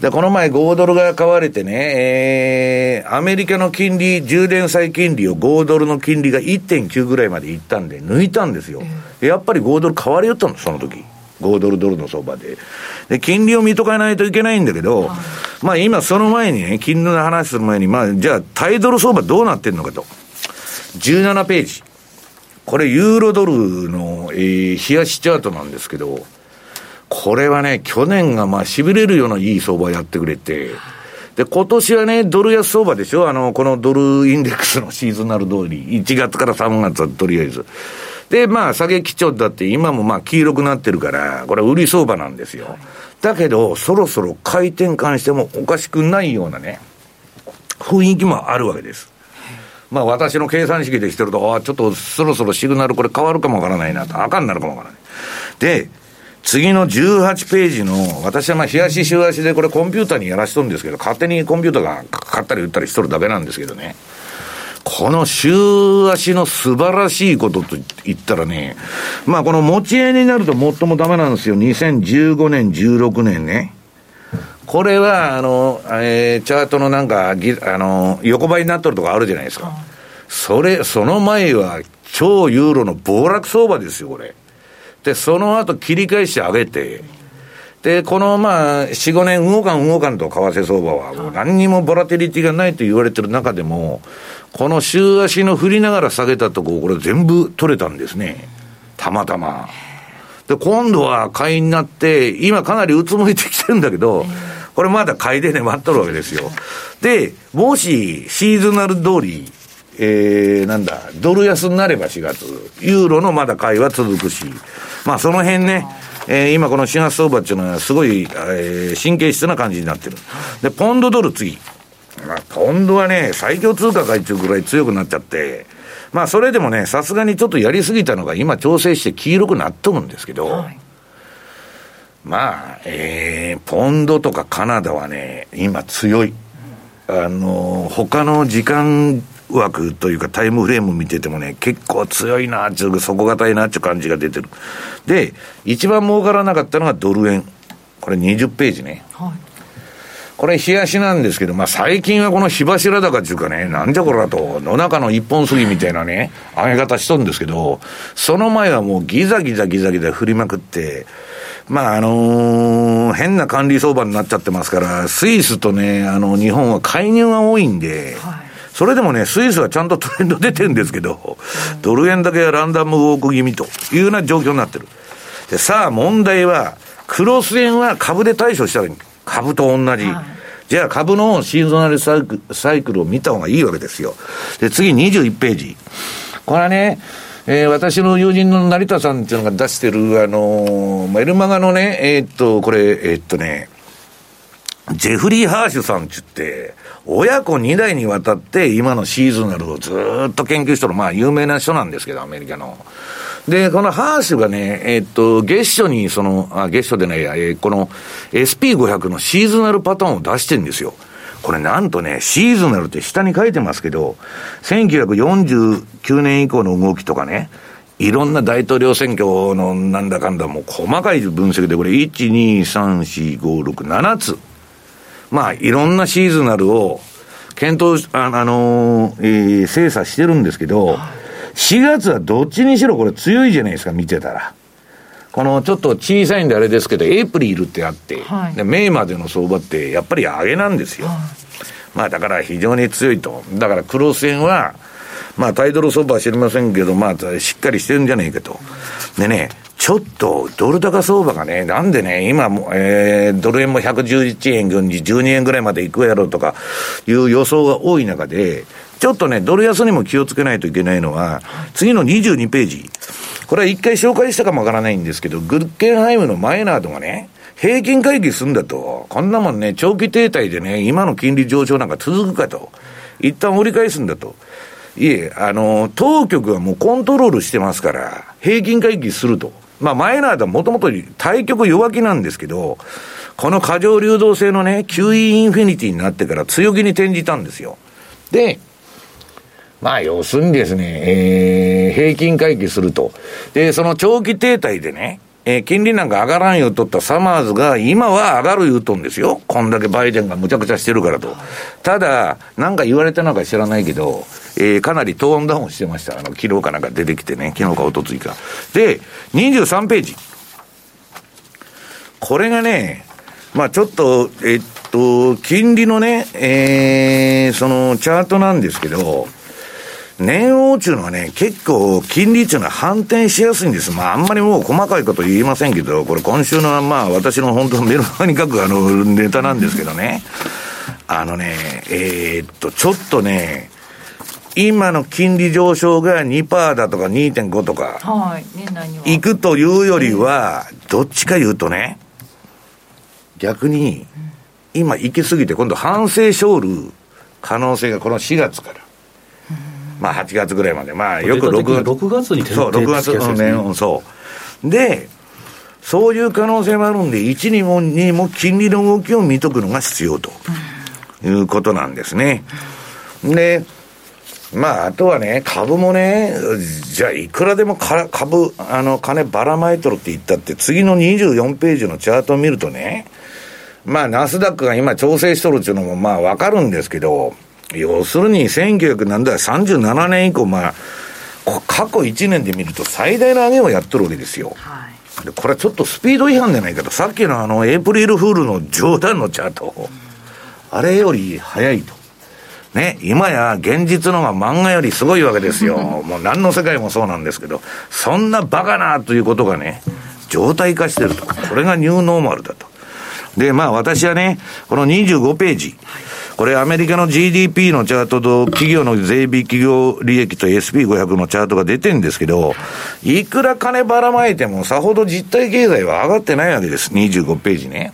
で、この前5ドルが買われてね、えー、アメリカの金利、10年債金利を5ドルの金利が1.9ぐらいまでいったんで、抜いたんですよ。やっぱり5ドル買われよったの、その時。5ドルドルの相場で。で、金利を見とかないといけないんだけど、まあ今その前にね、金利の話する前に、まあじゃあ対ドル相場どうなってんのかと。17ページ。これユーロドルの、えー、冷やしチャートなんですけど、これはね、去年がまあ痺れるようないい相場やってくれて、で、今年はね、ドル安相場でしょ？あの、このドルインデックスのシーズナル通り、1月から3月はとりあえず。で、まあ、下げ基調だって今もまあ黄色くなってるから、これ売り相場なんですよ。だけど、そろそろ回転換してもおかしくないようなね、雰囲気もあるわけです。まあ私の計算式でしてると、ああ、ちょっとそろそろシグナルこれ変わるかもわからないなと、赤になるかもわからない。で、次の18ページの、私はまあ、日足週足でこれコンピューターにやらしとるんですけど、勝手にコンピューターが買ったり売ったりしとるだけなんですけどね。この週足の素晴らしいことと言ったらね、まあこの持ち合いになると最もダメなんですよ。2015年、16年ね。これは、あの、えー、チャートのなんか、あの、横ばいになっとるとかあるじゃないですか。それ、その前は超ユーロの暴落相場ですよ、これ。で、その後切り返して上げて、で、このまあ、4、5年動かん動かんと為替相場は、もう何にもボラテリティがないと言われてる中でも、この週足の振りながら下げたとこ、これ全部取れたんですね。たまたま。で、今度は買いになって、今かなりうつむいてきてるんだけど、これまだ買いでね、待っとるわけですよ。で、もし、シーズナル通り、えー、なんだ、ドル安になれば4月、ユーロのまだ買いは続くし、まあその辺ね、えー、今この4月相場っていうのはすごい、えー、神経質な感じになってる。で、ポンドドル次。まあ、ポンドはね、最強通貨かいちゅうぐらい強くなっちゃって、まあそれでもね、さすがにちょっとやりすぎたのが今調整して黄色くなっとるんですけど、はい、まあ、えー、ポンドとかカナダはね、今強い。あの、他の時間枠というかタイムフレーム見ててもね、結構強いなちゅう、底堅いなっていう感じが出てる。で、一番儲からなかったのがドル円。これ20ページね。はい、これ、冷やしなんですけど、まあ、最近はこの火柱高っていうかね、なんじゃこらと、野中の一本杉みたいなね、上げ方しとるんですけど、その前はもうギザギザギザギザ振りまくって、まあ、あのー、変な管理相場になっちゃってますから、スイスとね、あの、日本は介入が多いんで、はいそれでもね、スイスはちゃんとトレンド出てるんですけど、ドル円だけはランダムウォーク気味というような状況になってる。で、さあ問題は、クロス円は株で対処したらいい。株と同じ。はい、じゃあ株のシーズナルサイクサイクルを見た方がいいわけですよ。で、次21ページ。これはね、えー、私の友人の成田さんっていうのが出してる、あのー、メルマガのね、えー、っと、これ、えー、っとね、ジェフリー・ハーシュさんちって、親子2代にわたって今のシーズナルをずっと研究してる、まあ有名な人なんですけど、アメリカの。で、このハーシュがね、えっと、月初にその、あ、月初でないや、えー、この SP500 のシーズナルパターンを出してるんですよ。これなんとね、シーズナルって下に書いてますけど、1949年以降の動きとかね、いろんな大統領選挙のなんだかんだもう細かい分析でこれ、1、2、3、4、5、6、7つ。まあ、いろんなシーズナルを検討、あ、あのー、えー、精査してるんですけど、4月はどっちにしろこれ強いじゃないですか、見てたら。このちょっと小さいんであれですけど、エイプリルってあって、はい、でメイまでの相場ってやっぱり上げなんですよ。はい、まあだから非常に強いと。だからクロス円は、まあタイトル相場は知りませんけど、まあしっかりしてるんじゃないかと。でね、ちょっとドル高相場がね、なんでね、今も、えー、ドル円も111円軍に12円ぐらいまで行くやろうとかいう予想が多い中で、ちょっとね、ドル安にも気をつけないといけないのは、次の22ページ。これは一回紹介したかもわからないんですけど、グルケンハイムのマイナードがね、平均回帰すんだと、こんなもんね、長期停滞でね、今の金利上昇なんか続くかと、一旦折り返すんだと。いえ、あの、当局はもうコントロールしてますから、平均回帰すると。まあ、マイナードはもともと対局弱気なんですけど、この過剰流動性のね、QE インフィニティになってから強気に転じたんですよ。で、まあ、要するにですね、えー、平均回帰すると。で、その長期停滞でね、えー、金利なんか上がらんよとったサマーズが、今は上がる言うとんですよ。こんだけバイデンがむちゃくちゃしてるからと。ただ、なんか言われたのか知らないけど、えー、かなりトーンダウンしてました。あの、昨日かなんか出てきてね、昨日か一昨日か。で、23ページ。これがね、まあちょっと、えっと、金利のね、えー、そのチャートなんですけど、年王っていうのはね、結構金利っていうのは反転しやすいんです。まああんまりもう細かいこと言いませんけど、これ今週のまあ私の本当のメルマガに書くあのネタなんですけどね。あのね、えー、っと、ちょっとね、今の金利上昇が2%だとか2.5とか、はい、年内には。いくというよりは、どっちか言うとね、逆に、今行き過ぎて今度反省勝る可能性がこの4月から。まあ8月ぐらいまで。まあよく6月。
6月に
そう、6月の年、そう。で、そういう可能性もあるんで、1にも2も金利の動きを見とくのが必要ということなんですね。で、まあ、あとはね、株もね、じゃあ、いくらでもか株、あの、金ばらまいとるって言ったって、次の24ページのチャートを見るとね、まあ、ナスダックが今調整しとるっていうのも、まあ、わかるんですけど、要するに1937年以降、まあ、過去1年で見ると最大の上げをやっとるわけですよ。はい、でこれちょっとスピード違反じゃないかと、さっきのあの、エイプリルフールの冗談のチャート、あれより早いと。ね、今や現実のが漫画よりすごいわけですよ。もう何の世界もそうなんですけど、そんなバカなということがね、状態化してると。これがニューノーマルだと。で、まあ私はね、この25ページ、これアメリカの GDP のチャートと企業の税引企業利益と SP500 のチャートが出てるんですけど、いくら金ばらまいてもさほど実体経済は上がってないわけです。25ページね。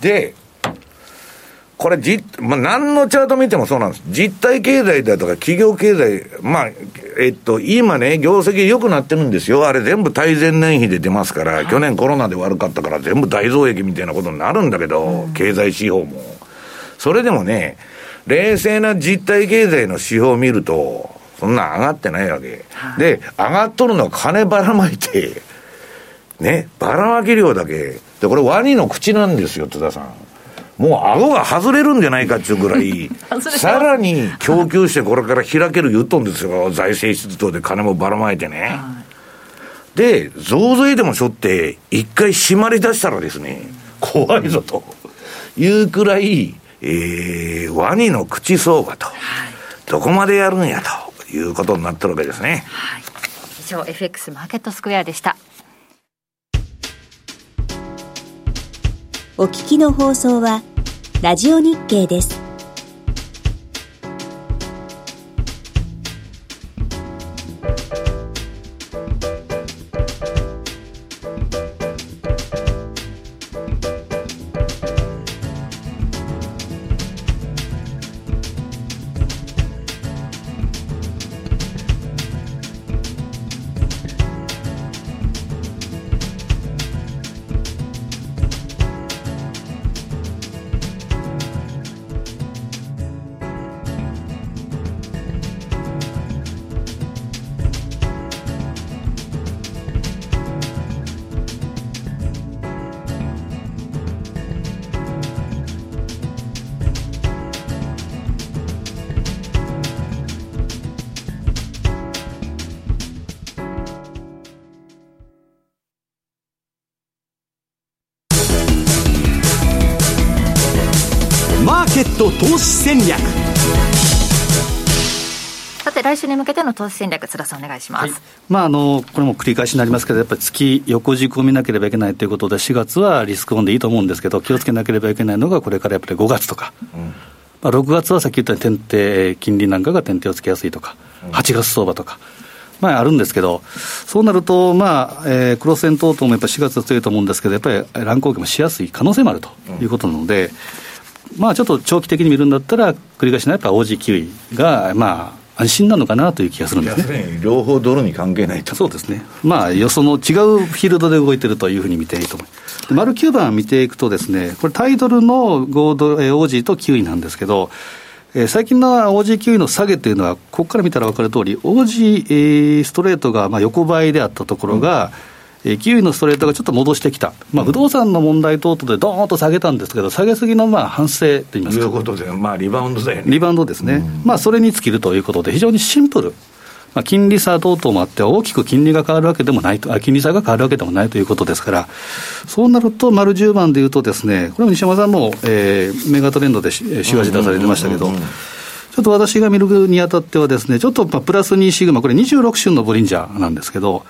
で、これじ、まあ、何のチャート見てもそうなんです。実体経済だとか企業経済、まあ、えっと、今ね、業績良くなってるんですよ。あれ全部対前年比で出ますから、去年コロナで悪かったから全部大増益みたいなことになるんだけど、経済指標も。それでもね、冷静な実体経済の指標を見ると、そんな上がってないわけ。で、上がっとるのは金ばらまいて、ね、ばらまき量だけ。で、これワニの口なんですよ、津田さん。もう顎が外れるんじゃないかっていうぐらい、さらに供給してこれから開ける言っとんですよ。財政出動で金もばらまいてね。で、増税でもしょって、一回締まり出したらですね、怖いぞというくらい、えー、ワニの口相場と、はい、どこまでやるんやということになってるわけですね。はい、
以上、FX マーケットスクエアでした。
お聞きの放送は、ラジオ日経です。
戦略。
さて来週に向けての投資戦略津田さんお願いします、はい、
まあ、あのこれも繰り返しになりますけどやっぱり月横軸を見なければいけないということで4月はリスクオンでいいと思うんですけど気をつけなければいけないのがこれからやっぱり5月とか、うん、まあ、6月はさっき言ったように点定金利なんかが点定をつけやすいとか、8月相場とか。まあ、あるんですけど、そうなると、まあえー、クロス円等々もやっぱり4月は強いと思うんですけど、やっぱり乱高下もしやすい可能性もあるということなので、うん、まあ、ちょっと長期的に見るんだったら、繰り返しのやっぱ OG キウイが、まあ、安心なのかなという気がするんですね。
両方ドルに関係ないと。
そうですね。まあ、よその違うフィールドで動いてるというふうに見ていいと思います。丸9番見ていくとですね、これタイトルの5ドル、えー、OG とキウイなんですけど、えー、最近の OG 給油の下げというのは、ここから見たら分かる通り、OG、えー、ストレートがまあ横ばいであったところが、うん、キウイのストレートがちょっと戻してきた、まあ、不動産の問題等々でどーんと下げたんですけど、下げすぎのまあ反省といいますか。
いうことで、まあ、リバウンドだよね。
リバウンドですね、うん、まあ、それに尽きるということで、非常にシンプル。まあ、金利差等々もあって、大きく金利が変わるわけでもないと、あ金利差が変わるわけでもないということですから、そうなると、丸10番でいうとですね、これも西山さんも、えー、メガトレンドでし、しわじ出されてましたけど、ちょっと私が見るにあたってはですね、ちょっとプラス2シグマ、これ26種のボリンジャーなんですけど、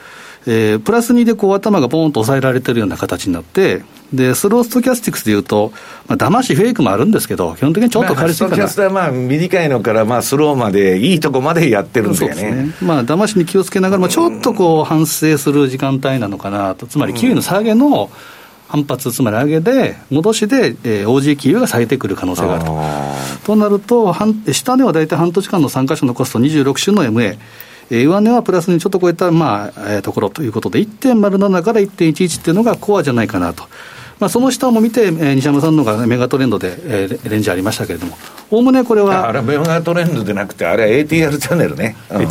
えー、プラス2でこう頭がポーンと抑えられてるような形になって、で、スローストキャスティクスでいうと、まあ、騙しフェイクもあるんですけど、基本的にちょっと
借りすぎかな。まあ、ストキャストはまあ短いのからまあスローまで、いいとこまでやってるんだよね。ですね。
まあ、騙しに気をつけながらも、ちょっとこう反省する時間帯なのかなと、つまり、キウイの下げの、うん反発、つまり上げで、戻しで、えー、OG 給与がされてくる可能性があると。となると、下値は大体半年間の3箇所のコスト26種の MA。えー、上値はプラスにちょっと超えた、まあえー、ところということで、1.07から1.11っていうのがコアじゃないかなと。まあ、その下も見て、えー、西山さんのがメガトレンドで、えー、レンジありましたけれども、おおむねこれは。
あれ、メガトレンドでなくて、あれは ATR チャンネルね。うん、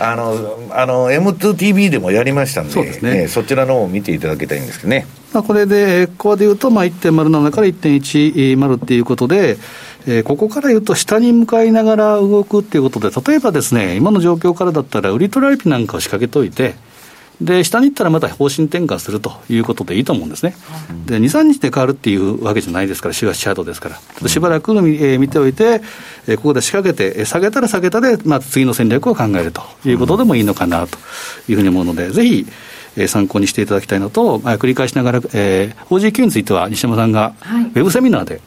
あの、あの、M2TV でもやりましたんで、そうですね、えー、そちらの方を見ていただきたいんですけどね。
まあ、これで、ここでいうと、まあ、1.07から1.10っていうことで、えー、ここから言うと、下に向かいながら動くっていうことで、例えばですね、今の状況からだったら、売り取られピなんかを仕掛けといて、で、下に行ったらまた方針転換するということでいいと思うんですね。で、2、3日で変わるっていうわけじゃないですから、4月チャートですから。しばらく見,、えー、見ておいて、えー、ここで仕掛けて、下げたら下げたで、まあ、次の戦略を考えるということでもいいのかなというふうに思うので、ぜひ、えー、参考にしていただきたいのと、まあ、繰り返しながら、えー、OGQ については西山さんが、ウェブセミナーで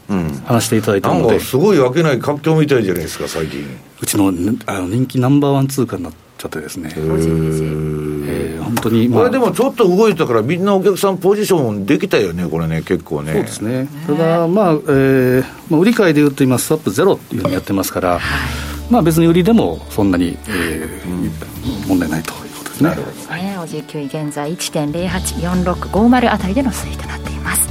話していただいたので、うん、
なんかすごいわけない活況みたいじゃないですか、最近。
うちのあの人気ナンバーワン通貨になって、ちょっとですね、えー、本当に、
まあ、これでもちょっと動いたから、みんなお客さん、ポジションできたよね、これね、結構ね。
そうですね、ただ、まあ、えーまあ、売り買いでいうと、今、スワップゼロっていうふうにやってますから、まあ、別に売りでもそんなに、えー、問題ないとですね。なるほど
ね、OG9 位、現在1.084650あたりでの推移となっています。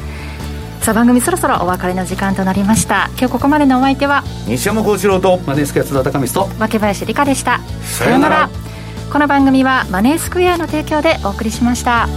さあ番組そろそろお別れの時間となりました今日ここまでのお相手は
西山幸四郎と
マネースクエア津田隆光
と若林理香でしたさようならこの番組はマネースクエアの提供でお送りしました。